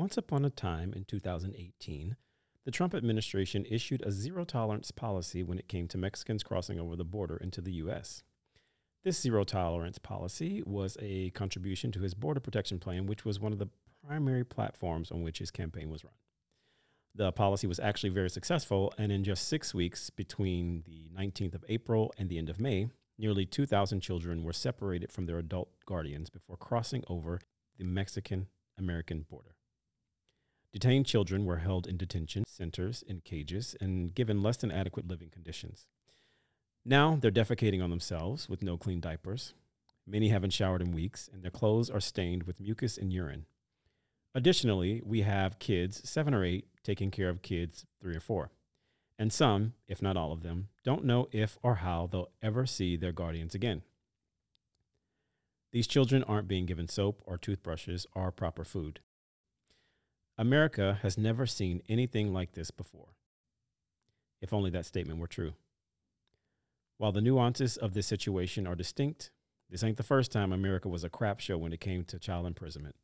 Once upon a time in 2018, the Trump administration issued a zero tolerance policy when it came to Mexicans crossing over the border into the U.S. This zero tolerance policy was a contribution to his border protection plan, which was one of the primary platforms on which his campaign was run. The policy was actually very successful, and in just six weeks between the 19th of April and the end of May, nearly 2,000 children were separated from their adult guardians before crossing over the Mexican American border. Detained children were held in detention centers in cages and given less than adequate living conditions. Now they're defecating on themselves with no clean diapers. Many haven't showered in weeks, and their clothes are stained with mucus and urine. Additionally, we have kids, seven or eight, taking care of kids, three or four. And some, if not all of them, don't know if or how they'll ever see their guardians again. These children aren't being given soap or toothbrushes or proper food. America has never seen anything like this before. If only that statement were true. While the nuances of this situation are distinct, this ain't the first time America was a crap show when it came to child imprisonment.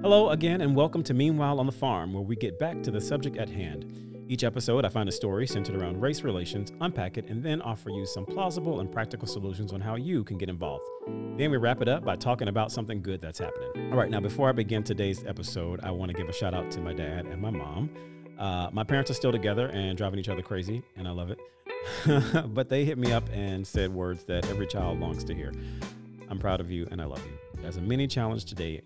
Hello again, and welcome to Meanwhile on the Farm, where we get back to the subject at hand. Each episode, I find a story centered around race relations, unpack it, and then offer you some plausible and practical solutions on how you can get involved. Then we wrap it up by talking about something good that's happening. All right, now before I begin today's episode, I want to give a shout out to my dad and my mom. Uh, my parents are still together and driving each other crazy, and I love it. but they hit me up and said words that every child longs to hear. I'm proud of you and I love you. As a mini challenge today,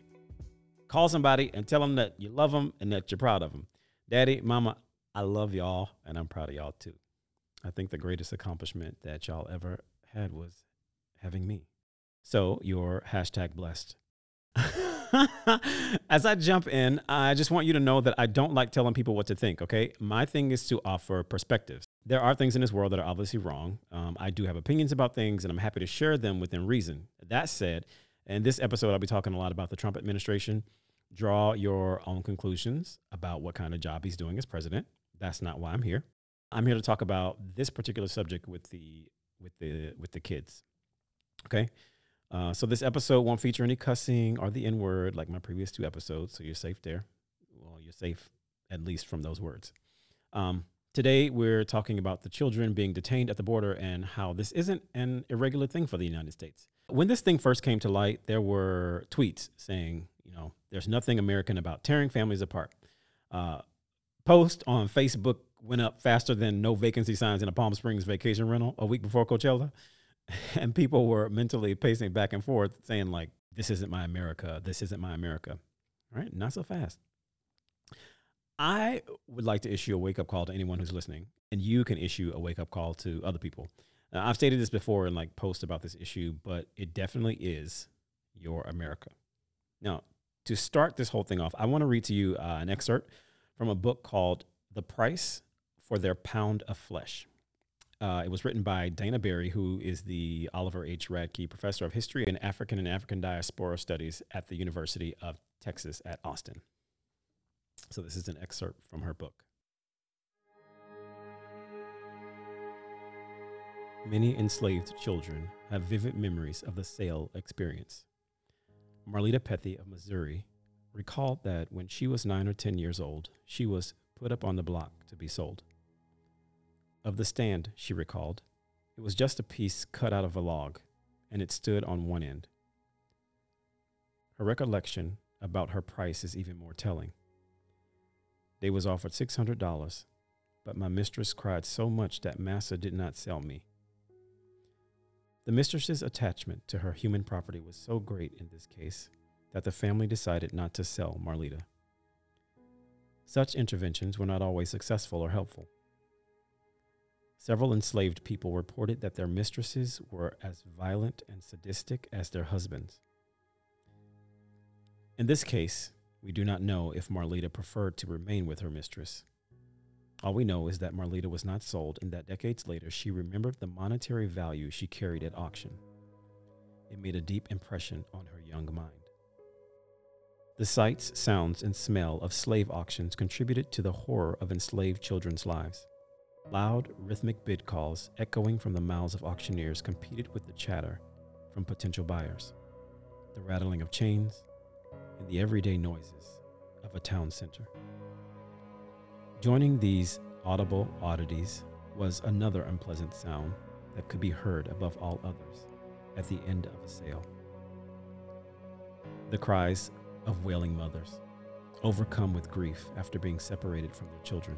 Call somebody and tell them that you love them and that you're proud of them. Daddy, mama, I love y'all and I'm proud of y'all too. I think the greatest accomplishment that y'all ever had was having me. So you're hashtag blessed. As I jump in, I just want you to know that I don't like telling people what to think, okay? My thing is to offer perspectives. There are things in this world that are obviously wrong. Um, I do have opinions about things, and I'm happy to share them within reason. That said, in this episode, I'll be talking a lot about the Trump administration. Draw your own conclusions about what kind of job he's doing as president. That's not why I'm here. I'm here to talk about this particular subject with the with the with the kids. Okay. Uh, so this episode won't feature any cussing or the N word like my previous two episodes. So you're safe there. Well, you're safe at least from those words. Um, today we're talking about the children being detained at the border and how this isn't an irregular thing for the United States. When this thing first came to light, there were tweets saying, you know, there's nothing American about tearing families apart. Uh, post on Facebook went up faster than no vacancy signs in a Palm Springs vacation rental a week before Coachella. And people were mentally pacing back and forth saying, like, this isn't my America. This isn't my America. Right, not so fast. I would like to issue a wake up call to anyone who's listening, and you can issue a wake up call to other people. Now, I've stated this before in like posts about this issue, but it definitely is your America. Now, to start this whole thing off, I want to read to you uh, an excerpt from a book called The Price for Their Pound of Flesh. Uh, it was written by Daina Berry, who is the Oliver H. Radkey Professor of History and African and African Diaspora Studies at the University of Texas at Austin. So, this is an excerpt from her book. Many enslaved children have vivid memories of the sale experience. Marlita Pethy of Missouri recalled that when she was nine or 10 years old, she was put up on the block to be sold. Of the stand, she recalled, it was just a piece cut out of a log, and it stood on one end. Her recollection about her price is even more telling. They was offered $600, but my mistress cried so much that massa did not sell me. The mistress's attachment to her human property was so great in this case that the family decided not to sell Marlita. Such interventions were not always successful or helpful. Several enslaved people reported that their mistresses were as violent and sadistic as their husbands. In this case, we do not know if Marlita preferred to remain with her mistress. All we know is that Marlita was not sold and that decades later she remembered the monetary value she carried at auction. It made a deep impression on her young mind. The sights, sounds, and smell of slave auctions contributed to the horror of enslaved children's lives. Loud, rhythmic bid calls echoing from the mouths of auctioneers competed with the chatter from potential buyers, the rattling of chains, and the everyday noises of a town center. Joining these audible oddities was another unpleasant sound that could be heard above all others at the end of a sale the cries of wailing mothers, overcome with grief after being separated from their children.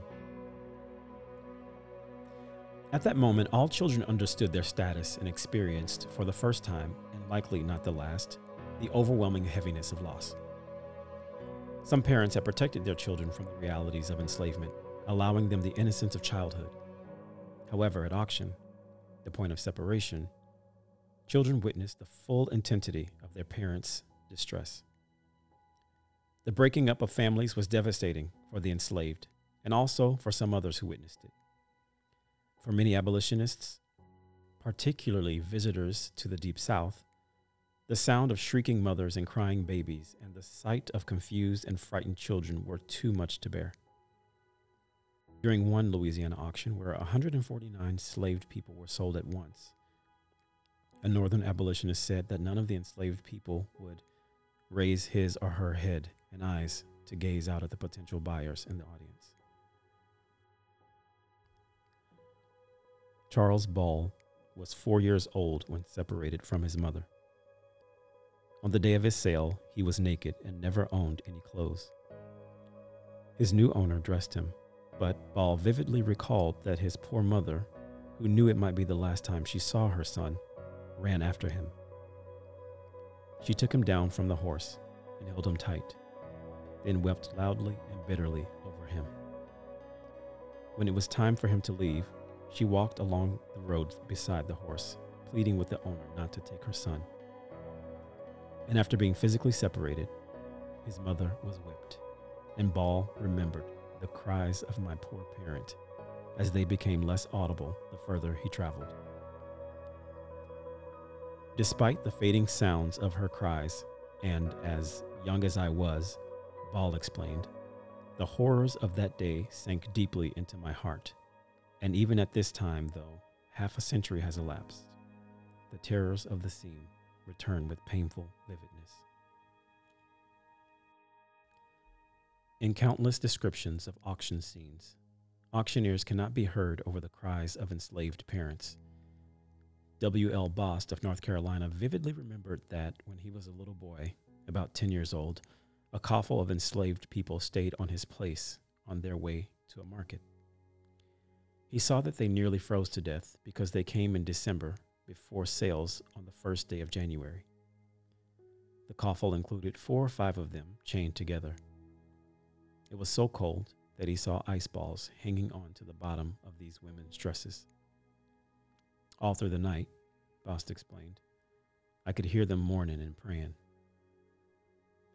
At that moment, all children understood their status and experienced, for the first time, and likely not the last, the overwhelming heaviness of loss. Some parents had protected their children from the realities of enslavement, allowing them the innocence of childhood. However, at auction, the point of separation, children witnessed the full intensity of their parents' distress. The breaking up of families was devastating for the enslaved and also for some others who witnessed it. For many abolitionists, particularly visitors to the Deep South, the sound of shrieking mothers and crying babies and the sight of confused and frightened children were too much to bear. During one Louisiana auction, where 149 enslaved people were sold at once, a northern abolitionist said that none of the enslaved people would raise his or her head and eyes to gaze out at the potential buyers in the audience. Charles Ball was four years old when separated from his mother. On the day of his sale, he was naked and never owned any clothes. His new owner dressed him, but Ball vividly recalled that his poor mother, who knew it might be the last time she saw her son, ran after him. She took him down from the horse and held him tight, then wept loudly and bitterly over him. When it was time for him to leave, she walked along the road beside the horse, pleading with the owner not to take her son. And after being physically separated, his mother was whipped, and Ball remembered the cries of my poor parent as they became less audible the further he traveled. Despite the fading sounds of her cries, and as young as I was, Ball explained, the horrors of that day sank deeply into my heart and even at this time, though half a century has elapsed, the terrors of the scene return with painful vividness. In countless descriptions of auction scenes, auctioneers cannot be heard over the cries of enslaved parents. W.L. Bost of North Carolina vividly remembered that when he was a little boy, about 10 years old, a coffle of enslaved people stayed on his place on their way to a market. He saw that they nearly froze to death because they came in December before sales on the first day of January. The coffle included four or five of them chained together. It was so cold that he saw ice balls hanging on to the bottom of these women's dresses. All through the night, Bost explained, I could hear them mourning and praying.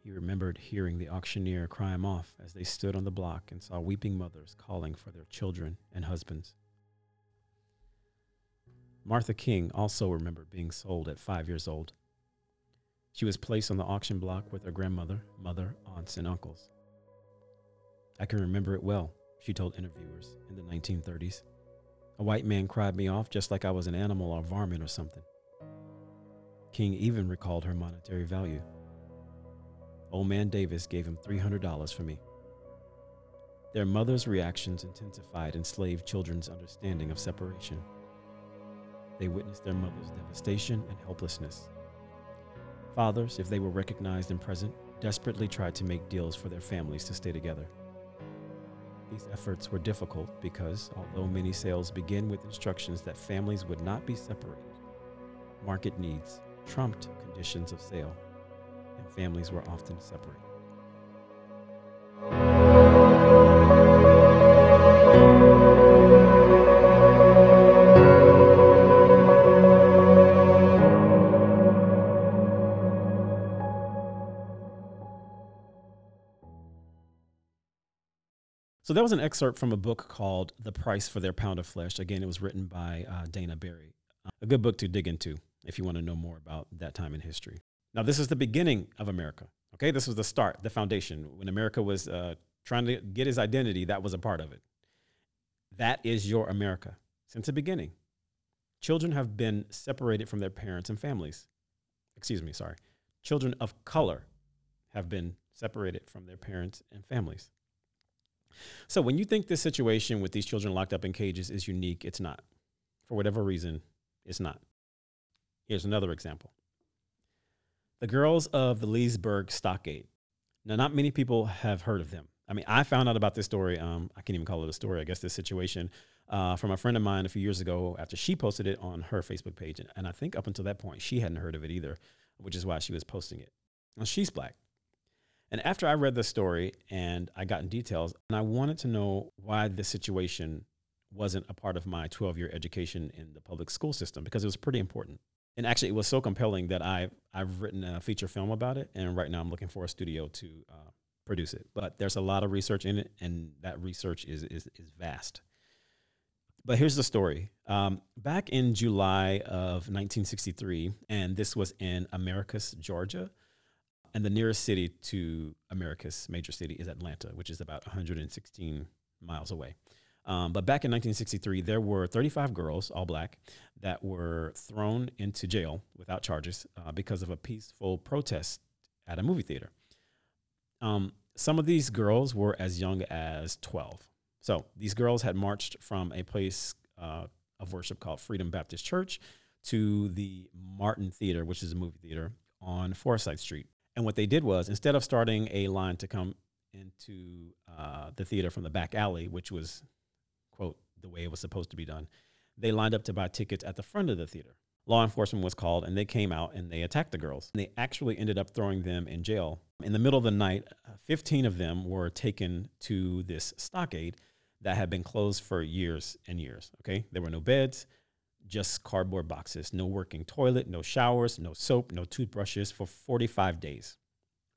He remembered hearing the auctioneer cry him off as they stood on the block and saw weeping mothers calling for their children and husbands. Martha King also remembered being sold at five years old. She was placed on the auction block with her grandmother, mother, aunts, and uncles. I can remember it well, she told interviewers in the 1930s. A white man cried me off just like I was an animal or varmint or something. King even recalled her monetary value. Old man Davis gave him $300 for me. Their mother's reactions intensified enslaved children's understanding of separation. They witnessed their mother's devastation and helplessness. Fathers, if they were recognized and present, desperately tried to make deals for their families to stay together. These efforts were difficult because, although many sales begin with instructions that families would not be separated, market needs trumped conditions of sale families were often separated. So that was an excerpt from a book called The Price for Their Pound of Flesh. Again, it was written by uh, Daina Berry. Uh, a good book to dig into if you want to know more about that time in history. Now, this is the beginning of America. Okay, this was the start, the foundation. When America was uh, trying to get his identity, that was a part of it. That is your America since the beginning. Children have been separated from their parents and families. Excuse me, sorry. Children of color have been separated from their parents and families. So when you think this situation with these children locked up in cages is unique, it's not. For whatever reason, it's not. Here's another example. The girls of the Leesburg Stockade. Now, not many people have heard of them. I mean, I found out about this story. Um, I can't even call it a story. I guess this situation uh, from a friend of mine a few years ago after she posted it on her Facebook page, and, and I think up until that point she hadn't heard of it either, which is why she was posting it. She's black, and after I read the story and I got in details, and I wanted to know why this situation wasn't a part of my 12 year education in the public school system because it was pretty important. And actually, it was so compelling that I I've written a feature film about it, and right now I'm looking for a studio to uh, produce it. But there's a lot of research in it, and that research is is, is vast. But here's the story. Um, back in July of 1963, and this was in Americus, Georgia, and the nearest city to Americus, major city, is Atlanta, which is about 116 miles away. Um, but back in 1963, there were 35 girls, all black, that were thrown into jail without charges uh, because of a peaceful protest at a movie theater. Um, some of these girls were as young as 12. So these girls had marched from a place uh, of worship called Freedom Baptist Church to the Martin Theater, which is a movie theater on Forsyth Street. And what they did was instead of starting a line to come into uh, the theater from the back alley, which was, quote, the way it was supposed to be done, they lined up to buy tickets at the front of the theater. Law enforcement was called and they came out and they attacked the girls. And they actually ended up throwing them in jail. In the middle of the night, uh, 15 of them were taken to this stockade that had been closed for years and years. Okay. There were no beds, just cardboard boxes, no working toilet, no showers, no soap, no toothbrushes for 45 days.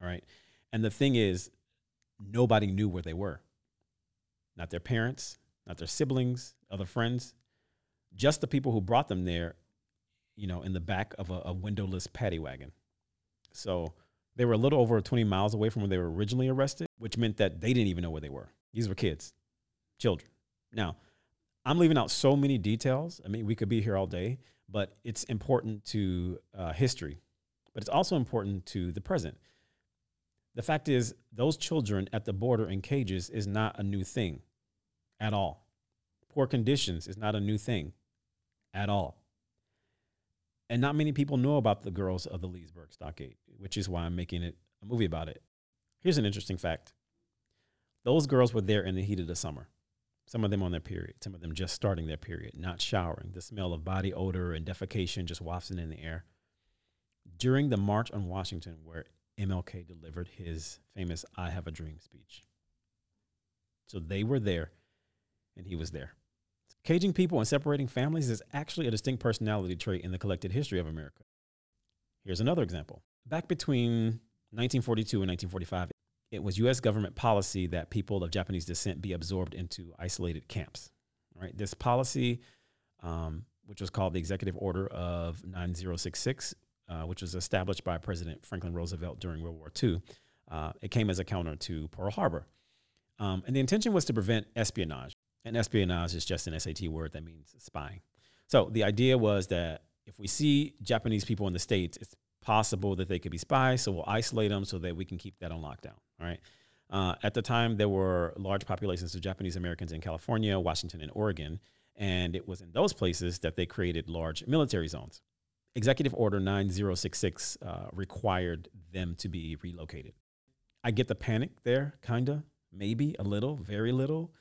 All right. And the thing is, nobody knew where they were. Not their parents, not their siblings, other friends, just the people who brought them there you know, in the back of a, a windowless paddy wagon. So they were a little over 20 miles away from where they were originally arrested, which meant that they didn't even know where they were. These were kids, children. Now, I'm leaving out so many details. I mean, we could be here all day, but it's important to uh, history, but it's also important to the present. The fact is, those children at the border in cages is not a new thing at all. Poor conditions is not a new thing at all. And not many people know about the girls of the Leesburg Stockade, which is why I'm making it a movie about it. Here's an interesting fact those girls were there in the heat of the summer. Some of them on their period, some of them just starting their period, not showering. The smell of body odor and defecation just wafting in the air. During the March on Washington, where MLK delivered his famous I Have a Dream speech. So they were there, and he was there. Caging people and separating families is actually a distinct personality trait in the collected history of America. Here's another example. Back between 1942 and 1945, it was US government policy that people of Japanese descent be absorbed into isolated camps. Right? This policy, um, which was called the Executive Order of 9066, uh, which was established by President Franklin Roosevelt during World War II, uh, it came as a counter to Pearl Harbor. Um, and the intention was to prevent espionage. And espionage is just an SAT word that means spying. So the idea was that if we see Japanese people in the States, it's possible that they could be spies. So we'll isolate them so that we can keep that on lockdown. All right. Uh, at the time, there were large populations of Japanese Americans in California, Washington, and Oregon. And it was in those places that they created large military zones. Executive Order 9066 uh, required them to be relocated. I get the panic there, kind of, maybe a little, very little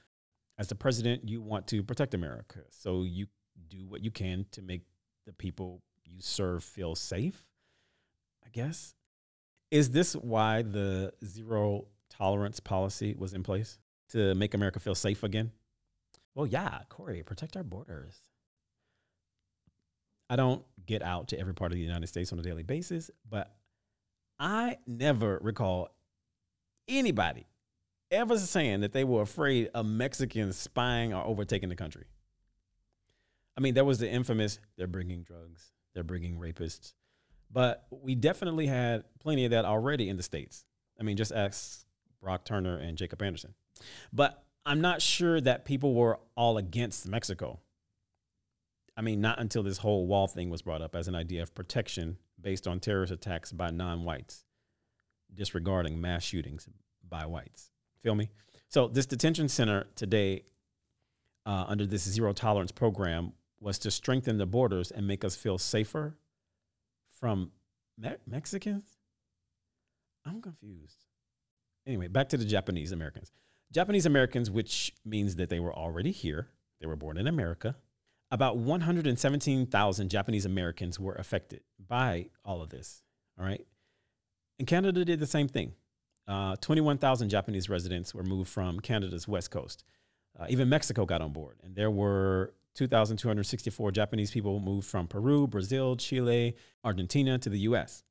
as the president, you want to protect America. So you do what you can to make the people you serve feel safe, I guess. Is this why the zero tolerance policy was in place to make America feel safe again? Well, yeah, Corey, protect our borders. I don't get out to every part of the United States on a daily basis, but I never recall anybody ever saying that they were afraid of Mexicans spying or overtaking the country. I mean, there was the infamous they're bringing drugs, they're bringing rapists. But we definitely had plenty of that already in the States. I mean, just ask Brock Turner and Jacob Anderson. But I'm not sure that people were all against Mexico. I mean, not until this whole wall thing was brought up as an idea of protection based on terrorist attacks by non whites, disregarding mass shootings by whites. Feel me? So, this detention center today, uh, under this zero tolerance program, was to strengthen the borders and make us feel safer from Me- Mexicans. I'm confused. Anyway, back to the Japanese Americans. Japanese Americans, which means that they were already here, they were born in America. About 117,000 Japanese Americans were affected by all of this. All right. And Canada did the same thing. Uh, 21,000 Japanese residents were moved from Canada's west coast. Uh, even Mexico got on board, and there were 2,264 Japanese people moved from Peru, Brazil, Chile, Argentina to the US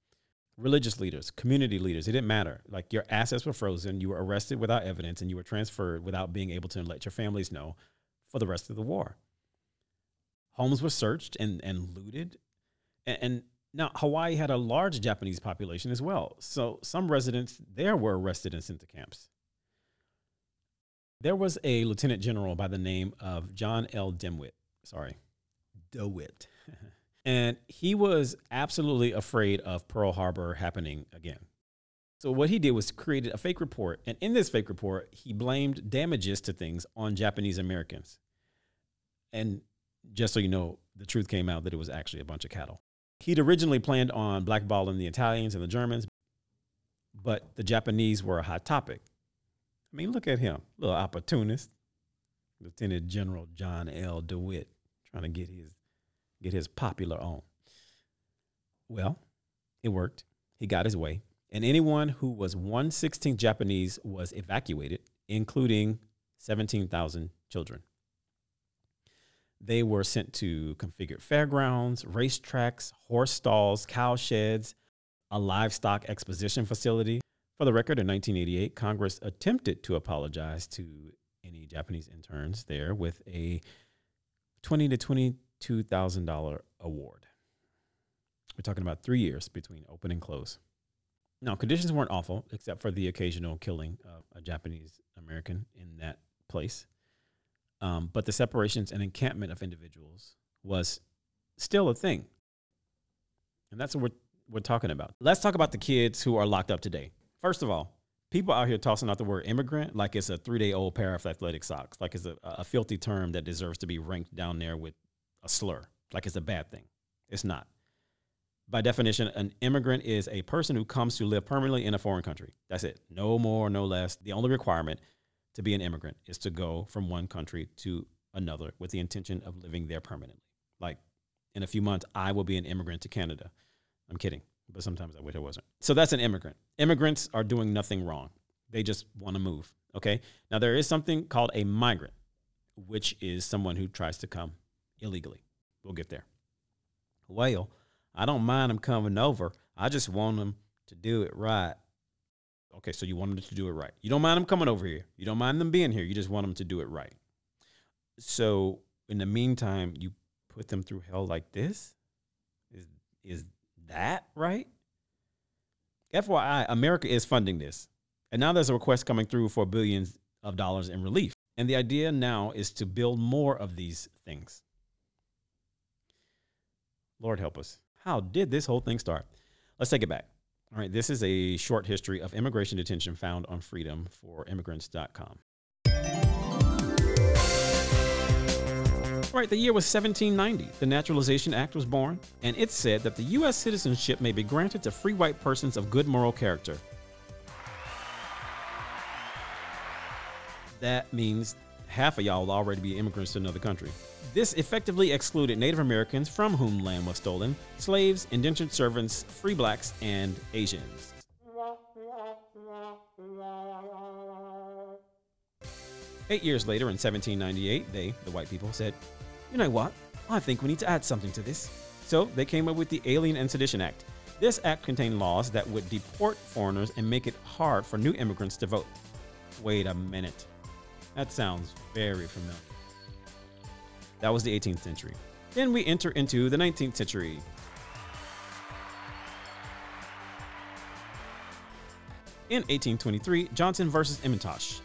religious leaders, community leaders, it didn't matter. Like your assets were frozen, you were arrested without evidence, and you were transferred without being able to let your families know for the rest of the war. Homes were searched and, and looted. And, and now Hawaii had a large Japanese population as well. So some residents there were arrested and sent to camps. There was a lieutenant general by the name of John L. Dimwit. Sorry, DeWitt. And he was absolutely afraid of Pearl Harbor happening again. So what he did was created a fake report, and in this fake report, he blamed damages to things on Japanese Americans. And just so you know, the truth came out that it was actually a bunch of cattle. He'd originally planned on blackballing the Italians and the Germans, but the Japanese were a hot topic. I mean, look at him, little opportunist, Lieutenant General John L. DeWitt, trying to get his get his popular on. Well, it worked. He got his way. And anyone who was 116th Japanese was evacuated, including 17,000 children. They were sent to configured fairgrounds, racetracks, horse stalls, cow sheds, a livestock exposition facility. For the record, in 1988, Congress attempted to apologize to any Japanese interns there with a 20 to 20 $2,000 award. We're talking about three years between open and close. Now, conditions weren't awful, except for the occasional killing of a Japanese American in that place. Um, but the separations and encampment of individuals was still a thing. And that's what we're, we're talking about. Let's talk about the kids who are locked up today. First of all, people out here tossing out the word immigrant like it's a three day old pair of athletic socks, like it's a, a filthy term that deserves to be ranked down there with a slur, like it's a bad thing. It's not. By definition, an immigrant is a person who comes to live permanently in a foreign country. That's it. No more, no less. The only requirement to be an immigrant is to go from one country to another with the intention of living there permanently. Like in a few months, I will be an immigrant to Canada. I'm kidding, but sometimes I wish I wasn't. So that's an immigrant. Immigrants are doing nothing wrong. They just want to move. Okay. Now, there is something called a migrant, which is someone who tries to come illegally. We'll get there. Well, I don't mind them coming over. I just want them to do it right. Okay, so you want them to do it right. You don't mind them coming over here. You don't mind them being here. You just want them to do it right. So in the meantime, you put them through hell like this? Is is that right? FYI, America is funding this. And now there's a request coming through for billions of dollars in relief. And the idea now is to build more of these things. Lord help us. How did this whole thing start? Let's take it back. All right, this is a short history of immigration detention found on freedomforimmigrants.com. All right, the year was 1790. The Naturalization Act was born, and it said that the U.S. citizenship may be granted to free white persons of good moral character. That means half of y'all will already be immigrants to another country. This effectively excluded Native Americans from whom land was stolen, slaves, indentured servants, free blacks, and Asians. Eight years later, in 1798, they, the white people, said, You know what? I think we need to add something to this. So they came up with the Alien and Sedition Act. This act contained laws that would deport foreigners and make it hard for new immigrants to vote. Wait a minute. That sounds very familiar. That was the 18th century. Then we enter into the 19th century. In 1823, Johnson versus M'Intosh.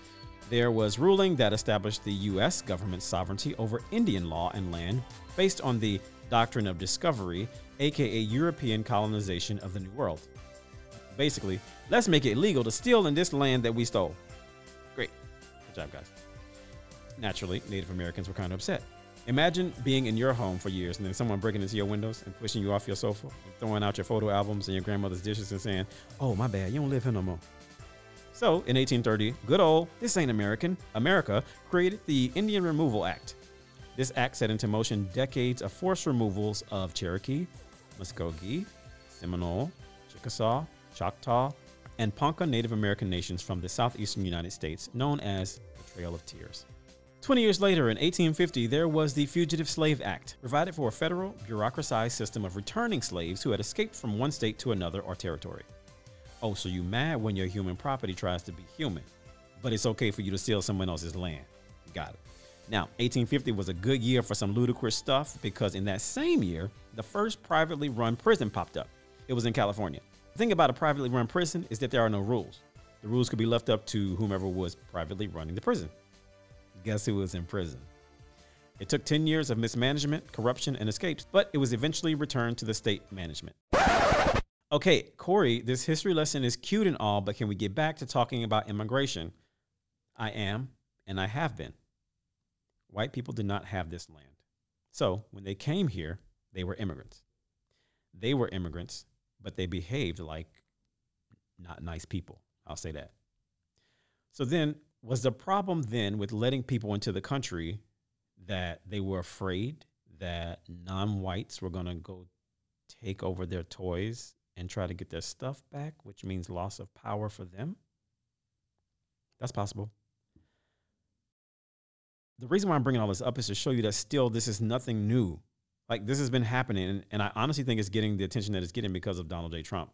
There was ruling that established the U.S. government's sovereignty over Indian law and land based on the doctrine of discovery, aka European colonization of the New World. Basically, let's make it legal to steal in this land that we stole. Great. Good job, guys. Naturally, Native Americans were kind of upset. Imagine being in your home for years and then someone breaking into your windows and pushing you off your sofa and throwing out your photo albums and your grandmother's dishes and saying, Oh, my bad, you don't live here no more. So, in 1830, good old, this ain't American, America created the Indian Removal Act. This act set into motion decades of forced removals of Cherokee, Muskogee, Seminole, Chickasaw, Choctaw, and Ponca Native American nations from the southeastern United States, known as the Trail of Tears. 20 years later, in 1850, there was the Fugitive Slave Act, provided for a federal, bureaucratized system of returning slaves who had escaped from one state to another or territory. Oh, so you mad when your human property tries to be human, but it's okay for you to steal someone else's land. Got it. Now, 1850 was a good year for some ludicrous stuff because in that same year, the first privately run prison popped up. It was in California. The thing about a privately run prison is that there are no rules. The rules could be left up to whomever was privately running the prison. Guess who was in prison? It took 10 years of mismanagement, corruption, and escapes, but it was eventually returned to the state management. Okay, Corey, this history lesson is cute and all, but can we get back to talking about immigration? I am, and I have been. White people did not have this land. So when they came here, they were immigrants. They were immigrants, but they behaved like not nice people. I'll say that. So then, was the problem then with letting people into the country that they were afraid that non whites were going to go take over their toys and try to get their stuff back, which means loss of power for them? That's possible. The reason why I'm bringing all this up is to show you that still this is nothing new. Like this has been happening, and, and I honestly think it's getting the attention that it's getting because of Donald J. Trump.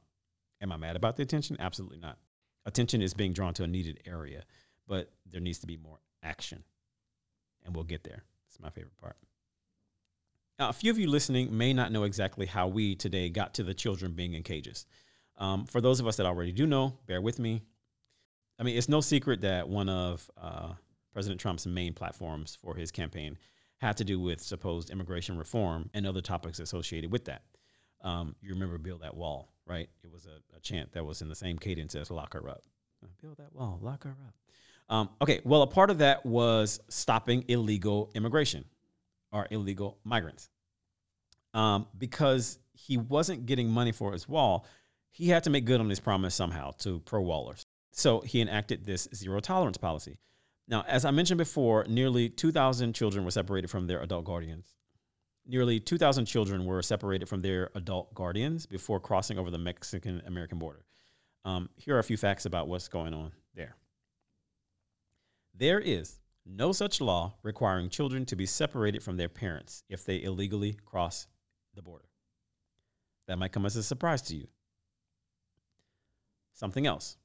Am I mad about the attention? Absolutely not. Attention is being drawn to a needed area, but there needs to be more action, and we'll get there. It's my favorite part. Now, a few of you listening may not know exactly how we today got to the children being in cages. Um, for those of us that already do know, bear with me. I mean, it's no secret that one of uh, President Trump's main platforms for his campaign had to do with supposed immigration reform and other topics associated with that. Um, you remember Build That Wall, right? It was a, a, chant that was in the same cadence as Lock Her Up. Build that wall, lock her up. Um, okay, well, a part of that was stopping illegal immigration or illegal migrants. Um, because he wasn't getting money for his wall, he had to make good on his promise somehow to pro wallers. So he enacted this zero tolerance policy. Now, as I mentioned before, nearly 2,000 children were separated from their adult guardians. Nearly 2,000 children were separated from their adult guardians before crossing over the Mexican American border. Um, here are a few facts about what's going on there. There is no such law requiring children to be separated from their parents if they illegally cross the border. That might come as a surprise to you. Something else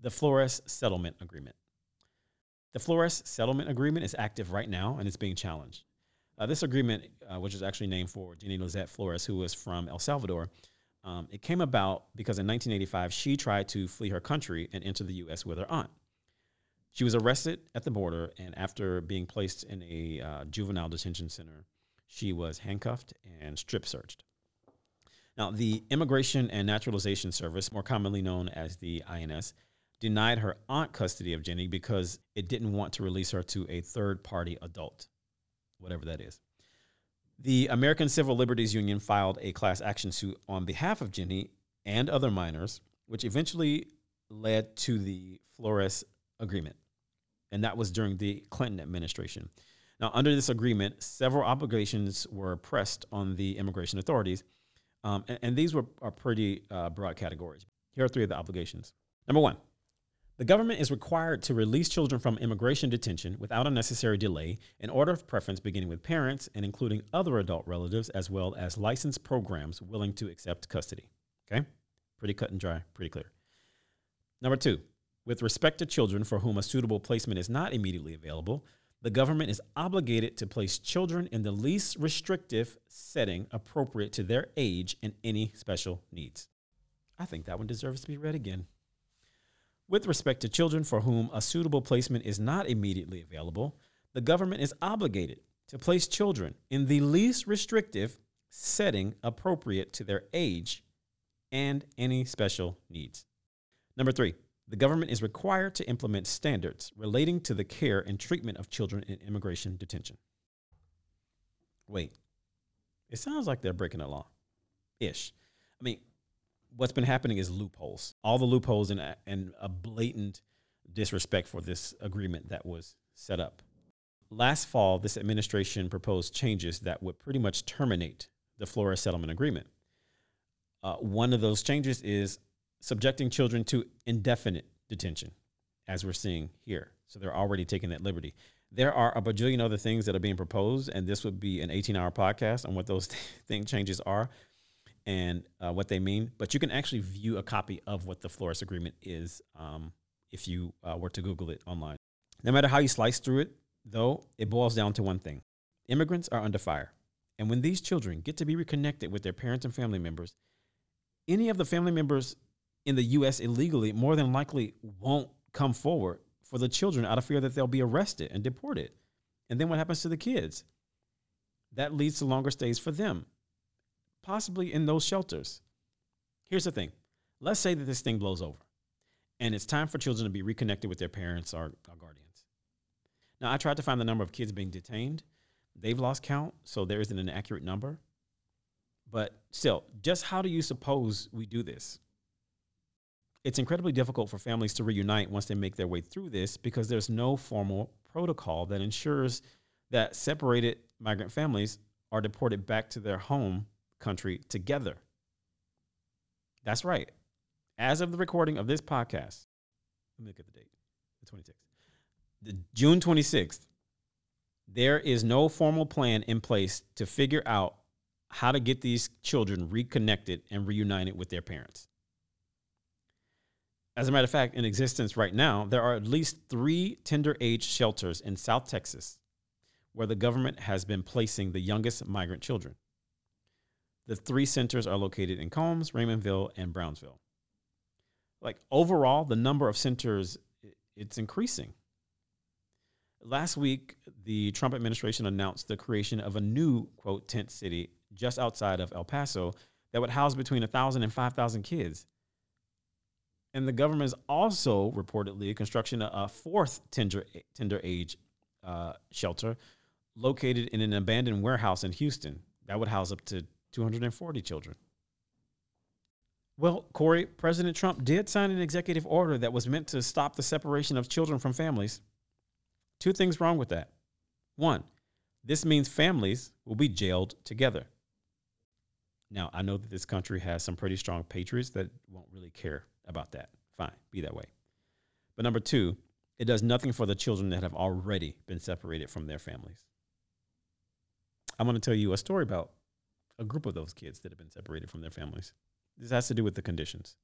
the Flores Settlement Agreement. The Flores Settlement Agreement is active right now and it's being challenged. Uh, this agreement, uh, which is actually named for Jenny Lisette Flores, who was from El Salvador, um, it came about because in 1985 she tried to flee her country and enter the U.S. with her aunt. She was arrested at the border, and after being placed in a uh, juvenile detention center, she was handcuffed and strip searched. Now, the Immigration and Naturalization Service, more commonly known as the INS, denied her aunt custody of Jenny because it didn't want to release her to a third party adult, whatever that is. The American Civil Liberties Union filed a class action suit on behalf of Jenny and other minors, which eventually led to the Flores Agreement. And that was during the Clinton administration. Now, under this agreement, several obligations were pressed on the immigration authorities, um, and, and, these were are pretty uh, broad categories. Here are three of the obligations. Number one, the government is required to release children from immigration detention without unnecessary delay in order of preference, beginning with parents and including other adult relatives, as well as licensed programs willing to accept custody. Okay? Pretty cut and dry, pretty clear. Number two, with respect to children for whom a suitable placement is not immediately available, the government is obligated to place children in the least restrictive setting appropriate to their age and any special needs. I think that one deserves to be read again. With respect to children for whom a suitable placement is not immediately available, the government is obligated to place children in the least restrictive setting appropriate to their age and any special needs. Number three, the government is required to implement standards relating to the care and treatment of children in immigration detention. Wait, it sounds like they're breaking the law ish. I mean, what's been happening is loopholes, all the loopholes and, and a blatant disrespect for this agreement that was set up. Last fall, this administration proposed changes that would pretty much terminate the Flores settlement agreement. Uh, one of those changes is subjecting children to indefinite detention, as we're seeing here. So they're already taking that liberty. There are a bajillion other things that are being proposed, and this would be an 18 hour podcast on what those thing changes are and uh, what they mean. But you can actually view a copy of what the Flores Agreement is um, if you uh, were to Google it online. No matter how you slice through it, though, it boils down to one thing immigrants are under fire. And when these children get to be reconnected with their parents and family members, any of the family members in the U.S. illegally more than likely won't come forward for the children out of fear that they'll be arrested and deported. And then what happens to the kids? That leads to longer stays for them, possibly in those shelters. Here's the thing let's say that this thing blows over and it's time for children to be reconnected with their parents or, or guardians. Now, I tried to find the number of kids being detained. They've lost count, so there isn't an accurate number. But still, just how do you suppose we do this? It's incredibly difficult for families to reunite once they make their way through this because there's no formal protocol that ensures that separated migrant families are deported back to their home country together. That's right. As of the recording of this podcast, let me look at the date, the 26th. The June 26th, there is no formal plan in place to figure out how to get these children reconnected and reunited with their parents. As a matter of fact, in existence right now, there are at least three tender age shelters in South Texas where the government has been placing the youngest migrant children. The three centers are located in Combes, Raymondville, and Brownsville. Like overall, the number of centers it's increasing. Last week, the Trump administration announced the creation of a new quote tent city just outside of El Paso that would house between 1,000 and 5,000 kids. And the government is also reportedly construction a fourth tender, tender age uh, shelter located in an abandoned warehouse in Houston that would house up to 240 children. Well, Corey, President Trump did sign an executive order that was meant to stop the separation of children from families. Two things wrong with that. One, this means families will be jailed together. Now, I know that this country has some pretty strong patriots that won't really care about that. Fine, be that way. But number two, it does nothing for the children that have already been separated from their families. I'm going to tell you a story about a group of those kids that have been separated from their families. This has to do with the conditions.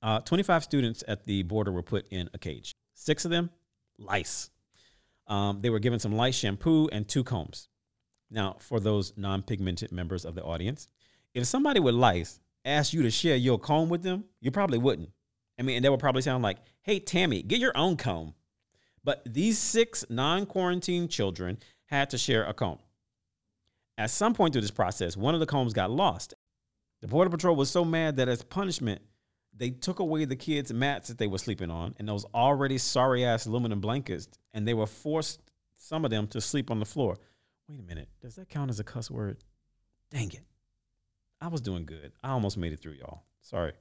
Uh, 25 students at the border were put in a cage. Six of them, lice. Um, they were given some lice shampoo and two combs. Now, for those non pigmented members of the audience, if somebody with lice asked you to share your comb with them, you probably wouldn't. I mean, and they would probably sound like, hey, Tammy, get your own comb. But these six non quarantine children had to share a comb. At some point through this process, one of the combs got lost. The Border Patrol was so mad that as punishment, they took away the kids' mats that they were sleeping on and those already sorry ass aluminum blankets, and they were forced some of them to sleep on the floor. Wait a minute, does that count as a cuss word? Dang it. I was doing good. I almost made it through, y'all. Sorry.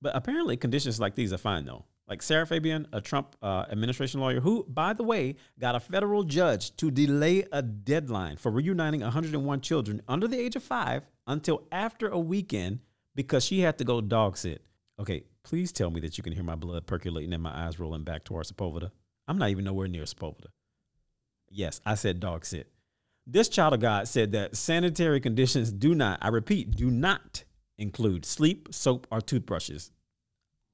But apparently, conditions like these are fine, though. Like Sarah Fabian, a Trump uh, administration lawyer, who, by the way, got a federal judge to delay a deadline for reuniting 101 children under the age of five until after a weekend because she had to go dog sit. Okay, please tell me that you can hear my blood percolating and my eyes rolling back towards Sepulveda. I'm not even nowhere near Sepulveda. Yes, I said dog sit. This child of God said that sanitary conditions do not, I repeat, do not include sleep, soap, or toothbrushes.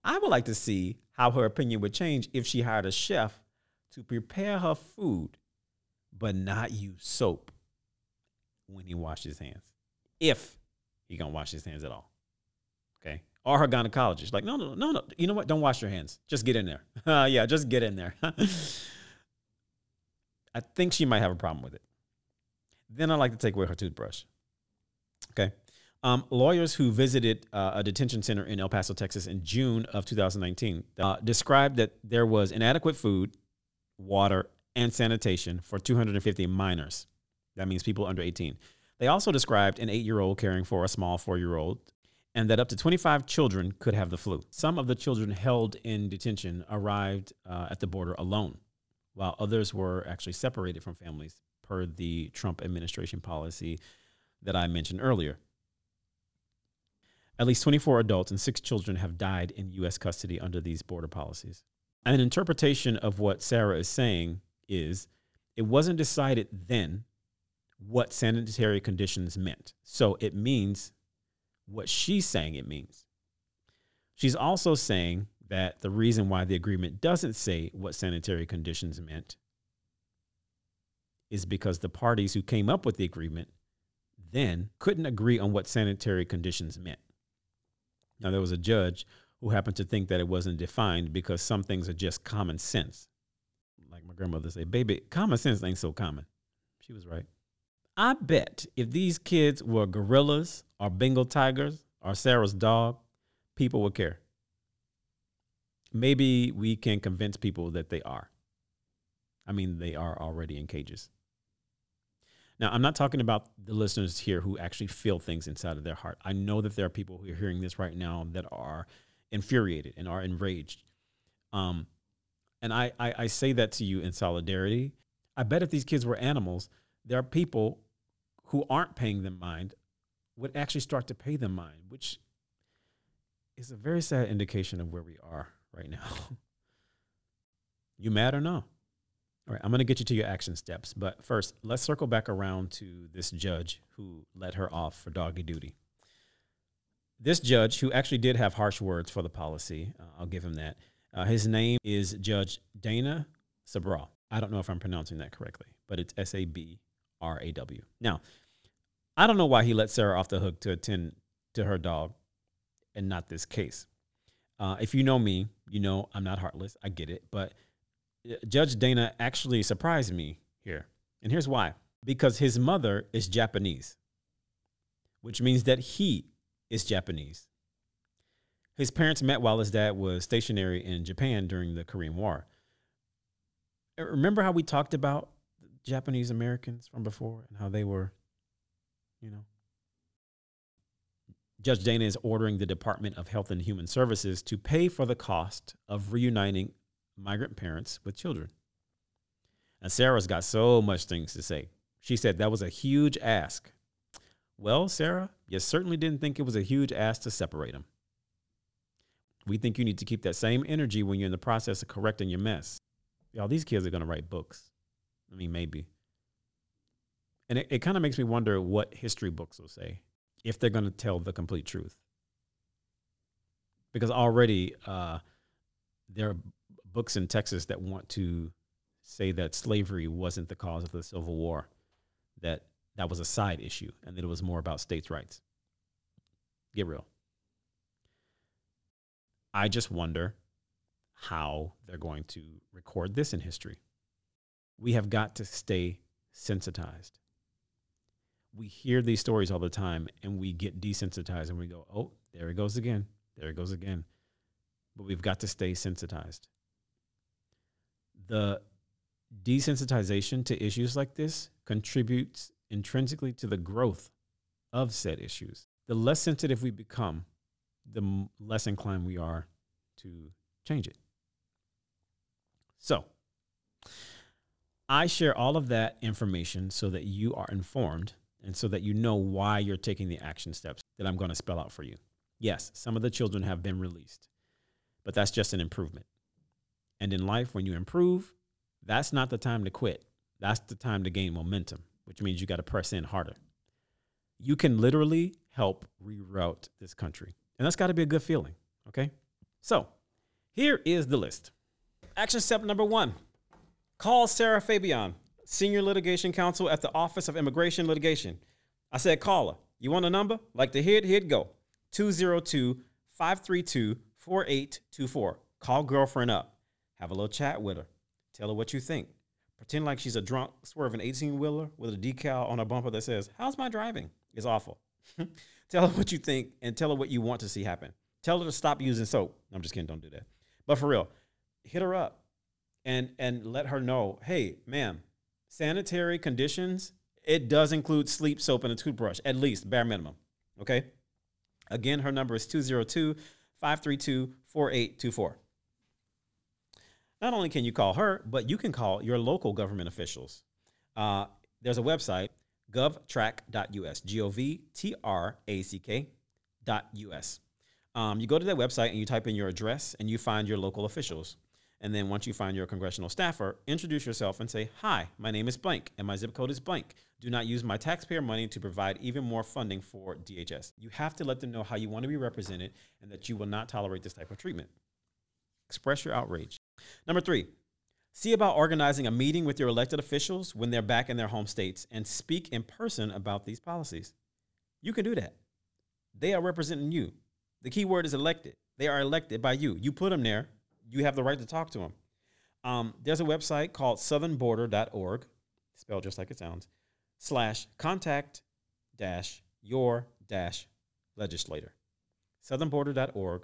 I would like to see how her opinion would change if she hired a chef to prepare her food, but not use soap when he washes his hands. If he gonna wash his hands at all. Okay. or her gynecologist. Like, no, no, no, no. You know what? Don't wash your hands. Just get in there. Uh, yeah, just get in there. I think she might have a problem with it. Then I like to take away her toothbrush. Okay. Um, lawyers who visited uh, a detention center in El Paso, Texas in June of 2019 uh, described that there was inadequate food, water, and sanitation for 250 minors. That means people under 18. They also described an eight year old caring for a small four year old and that up to 25 children could have the flu. Some of the children held in detention arrived uh, at the border alone, while others were actually separated from families per the Trump administration policy that I mentioned earlier. At least 24 adults and six children have died in U.S. custody under these border policies. An interpretation of what Sarah is saying is it wasn't decided then what sanitary conditions meant. So it means what she's saying it means. She's also saying that the reason why the agreement doesn't say what sanitary conditions meant is because the parties who came up with the agreement then couldn't agree on what sanitary conditions meant. Now, there was a judge who happened to think that it wasn't defined because some things are just common sense. Like my grandmother say, baby, common sense ain't so common. She was right. I bet if these kids were gorillas or Bengal tigers or Sarah's dog, people would care. Maybe we can convince people that they are. I mean, they are already in cages. Now, I'm not talking about the listeners here who actually feel things inside of their heart. I know that there are people who are hearing this right now that are infuriated and are enraged. Um, and I, I, I say that to you in solidarity. I bet if these kids were animals, there are people who aren't paying them mind would actually start to pay them mind, which is a very sad indication of where we are right now. you mad or no? All right, I'm going to get you to your action steps. But first, let's circle back around to this judge who let her off for doggy duty. This judge, who actually did have harsh words for the policy, uh, I'll give him that. Uh, his name is Judge Dana Sabraw. I don't know if I'm pronouncing that correctly, but it's S A B R A W. Now, I don't know why he let Sarah off the hook to attend to her dog and not this case. Uh, if you know me, you know I'm not heartless. I get it. But Judge Dana actually surprised me here. And here's why because his mother is Japanese, which means that he is Japanese. His parents met while his dad was stationary in Japan during the Korean War. Uh, remember how we talked about Japanese Americans from before and how they were, you know. Judge Dana is ordering the Department of Health and Human Services to pay for the cost of reuniting migrant parents with children. And Sarah's got so much things to say. She said that was a huge ask. Well, Sarah, you certainly didn't think it was a huge ask to separate them. We think you need to keep that same energy when you're in the process of correcting your mess. Y'all, these kids are going to write books. I mean, maybe. And it, it kind of makes me wonder what history books will say if they're going to tell the complete truth. Because already uh, there are books in Texas that want to say that slavery wasn't the cause of the Civil War, that that was a side issue, and that it was more about states' rights. Get real. I just wonder how they're going to record this in history we have got to stay sensitized. We hear these stories all the time and we get desensitized and we go, oh, there it goes again. There it goes again. But we've got to stay sensitized. The desensitization to issues like this contributes intrinsically to the growth of said issues. The less sensitive we become, the less inclined we are to change it. So, I share all of that information so that you are informed and so that you know why you're taking the action steps that I'm going to spell out for you. Yes, some of the children have been released, but that's just an improvement. And in life, when you improve, that's not the time to quit. That's the time to gain momentum, which means you got to press in harder. You can literally help reroute this country. And that's got to be a good feeling. Okay. So here is the list. Action step number one Call Sarah Fabian, Senior Litigation Counsel at the Office of Immigration Litigation. I said, call her. You want a number? Like to hit, hit go. 202 532 4824. Call girlfriend up. Have a little chat with her. Tell her what you think. Pretend like she's a drunk, swerving 18 wheeler with a decal on a bumper that says, How's my driving? It's awful. tell her what you think and tell her what you want to see happen. Tell her to stop using soap. I'm just kidding, don't do that. But for real, hit her up and and let her know, hey, ma'am, sanitary conditions, it does include sleep, soap, and a toothbrush, at least bare minimum. Okay. Again, her number is 202 532 4824. Not only can you call her, but you can call your local government officials. Uh, there's a website, govtrack.us, G O V T R A C K.us. Um, you go to that website and you type in your address and you find your local officials. And then once you find your congressional staffer, introduce yourself and say, Hi, my name is blank and my zip code is blank. Do not use my taxpayer money to provide even more funding for DHS. You have to let them know how you want to be represented and that you will not tolerate this type of treatment. Express your outrage. Number three, see about organizing a meeting with your elected officials when they're back in their home states and speak in person about these policies. You can do that. They are representing you. The key word is elected. They are elected by you. You put them there. You have the right to talk to them. Um, there's a website called southernborder.org, spelled just like it sounds, slash contact dash your dash legislator. Southernborder.org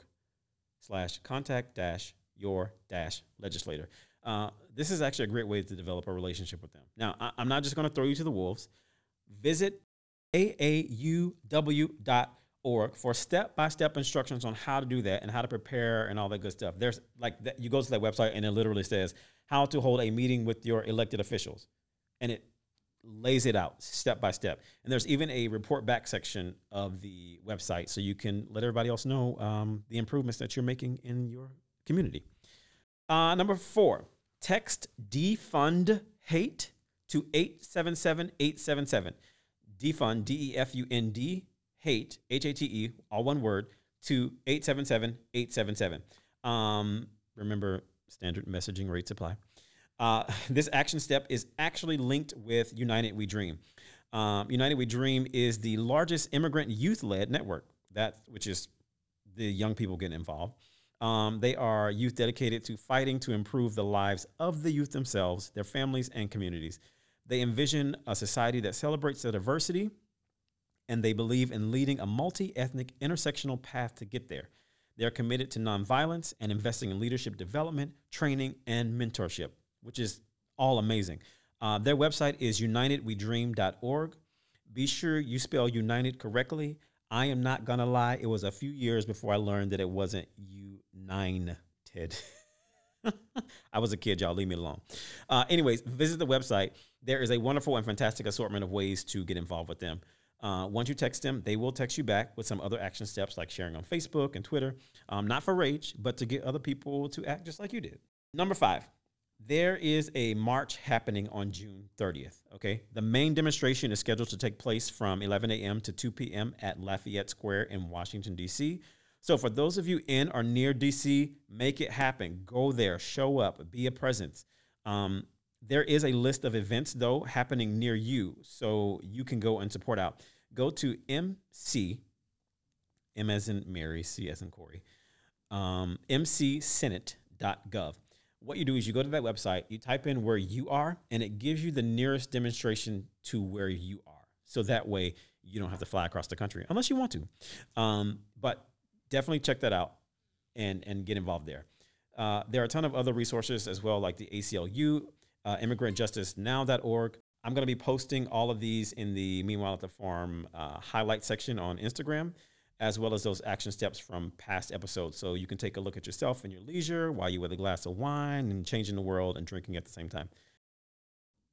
slash contact dash your dash legislator. Uh, this is actually a great way to develop a relationship with them. Now, I, am not just going to throw you to the wolves. Visit aauw.org for step-by-step instructions on how to do that and how to prepare and all that good stuff. There's like that, you go to that website and it literally says how to hold a meeting with your elected officials, and it lays it out step by step. And there's even a report back section of the website so you can let everybody else know um, the improvements that you're making in your community. Uh, number four, text defund hate to 877 877. Defund, D E F U N D, hate, H A T E, all one word, to 877 877. Um, remember, standard messaging rates apply. Uh, this action step is actually linked with United We Dream. Um, United We Dream is the largest immigrant youth led network, that which is the young people getting involved. Um, they are youth dedicated to fighting to improve the lives of the youth themselves, their families, and communities. They envision a society that celebrates their diversity, and they believe in leading a multi ethnic intersectional path to get there. They are committed to nonviolence and investing in leadership development, training, and mentorship, which is all amazing. Uh, their website is unitedwedream.org. Be sure you spell united correctly. I am not gonna lie, it was a few years before I learned that it wasn't nine, Ted. I was a kid, y'all. Leave me alone. Uh, anyways, visit the website. There is a wonderful and fantastic assortment of ways to get involved with them. Uh, once you text them, they will text you back with some other action steps like sharing on Facebook and Twitter. Um, not for rage, but to get other people to act just like you did. Number five, there is a march happening on June 30th. Okay. The main demonstration is scheduled to take place from 11 a.m. to 2 p.m. at Lafayette Square in Washington, D.C. So for those of you in or near DC, make it happen. Go there, show up, be a presence. Um, there is a list of events though happening near you, so you can go and support out. Go to MC, M as in Mary, C as in Corey, um, mcsenate.gov. What you do is you go to that website, you type in where you are, and it gives you the nearest demonstration to where you are. So that way you don't have to fly across the country unless you want to. Um, but definitely check that out and and get involved there. Uh, there are a ton of other resources as well, like the ACLU, uh, immigrantjusticenow.org. I'm going to be posting all of these in the Meanwhile at the Farm uh, highlight section on Instagram, as well as those action steps from past episodes. So you can take a look at yourself in your leisure while you're with a glass of wine and changing the world and drinking at the same time.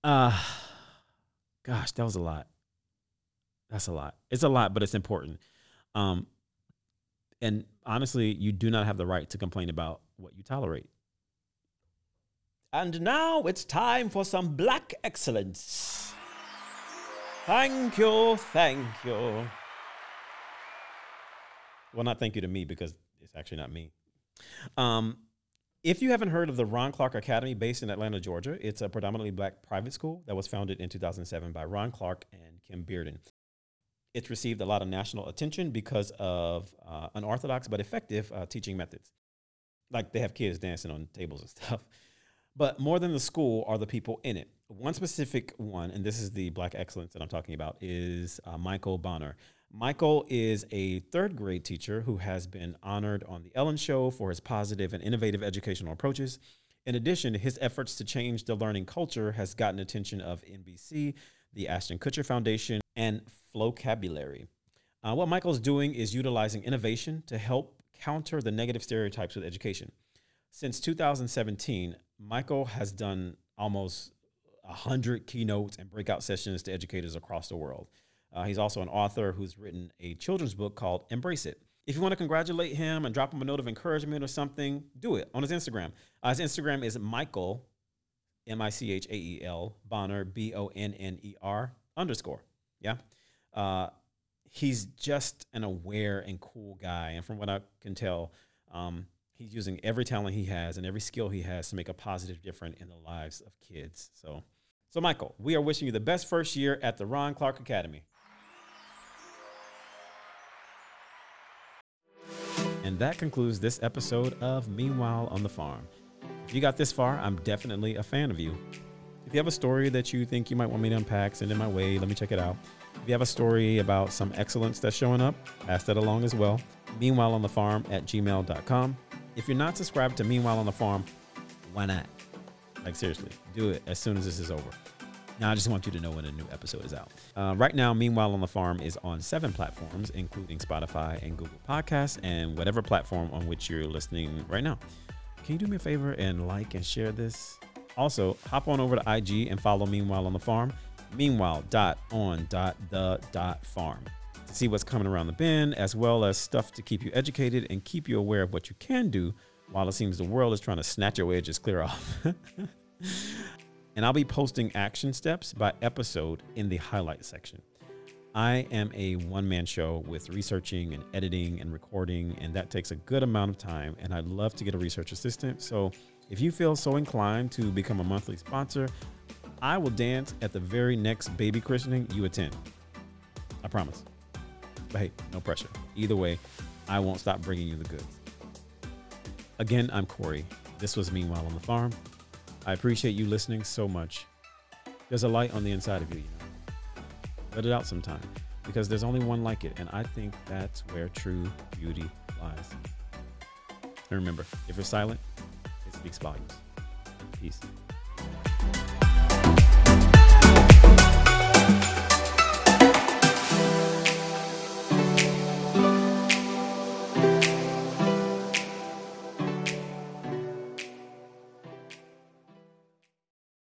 Uh, gosh, that was a lot. That's a lot. It's a lot, but it's important. Um, and honestly, you do not have the right to complain about what you tolerate. And now it's time for some black excellence. Thank you, thank you. Well, not thank you to me because it's actually not me. Um, if you haven't heard of the Ron Clark Academy based in Atlanta, Georgia, it's a predominantly black private school that was founded in 2007 by Ron Clark and Kim Bearden. It's received a lot of national attention because of uh, unorthodox but effective uh, teaching methods. Like they have kids dancing on tables and stuff. But more than the school are the people in it. One specific one, and this is the Black excellence that I'm talking about, is uh, Michael Bonner. Michael is a third grade teacher who has been honored on The Ellen Show for his positive and innovative educational approaches. In addition, his efforts to change the learning culture has gotten attention of NBC, the Ashton Kutcher Foundation, and Flocabulary. Uh, what Michael's doing is utilizing innovation to help counter the negative stereotypes with education. Since 2017, Michael has done almost 100 keynotes and breakout sessions to educators across the world. Uh, he's also an author who's written a children's book called Embrace It. If you want to congratulate him and drop him a note of encouragement or something, do it on his Instagram. Uh, his Instagram is Michael, M I C H A E L, Bonner, B O N N E R, underscore. Yeah. Uh, he's just an aware and cool guy. And from what I can tell, um, he's using every talent he has and every skill he has to make a positive difference in the lives of kids. So, so Michael, we are wishing you the best first year at the Ron Clark Academy. And that concludes this episode of Meanwhile on the Farm. If you got this far, I'm definitely a fan of you. If you have a story that you think you might want me to unpack, send it my way. Let me check it out. If you have a story about some excellence that's showing up, pass that along as well. Meanwhile on the farm at gmail.com. If you're not subscribed to Meanwhile on the Farm, why not? Like, seriously, do it as soon as this is over. Now, I just want you to know when a new episode is out. Uh, right now, Meanwhile on the Farm is on seven platforms, including Spotify and Google Podcasts, and whatever platform on which you're listening right now. Can you do me a favor and like and share this? Also, hop on over to IG and follow Meanwhile on the Farm. Meanwhile, dot on dot the dot farm to see what's coming around the bend, as well as stuff to keep you educated and keep you aware of what you can do while it seems the world is trying to snatch your edges clear off. and I'll be posting action steps by episode in the highlight section. I am a one man show with researching and editing and recording, and that takes a good amount of time. And I'd love to get a research assistant. So if you feel so inclined to become a monthly sponsor, I will dance at the very next baby christening you attend. I promise. But hey, no pressure. Either way, I won't stop bringing you the goods. Again, I'm Corey. This was Meanwhile on the Farm. I appreciate you listening so much. There's a light on the inside of you. Let it out sometime because there's only one like it, and I think that's where true beauty lies. And remember, if you're silent, it speaks volumes. Peace.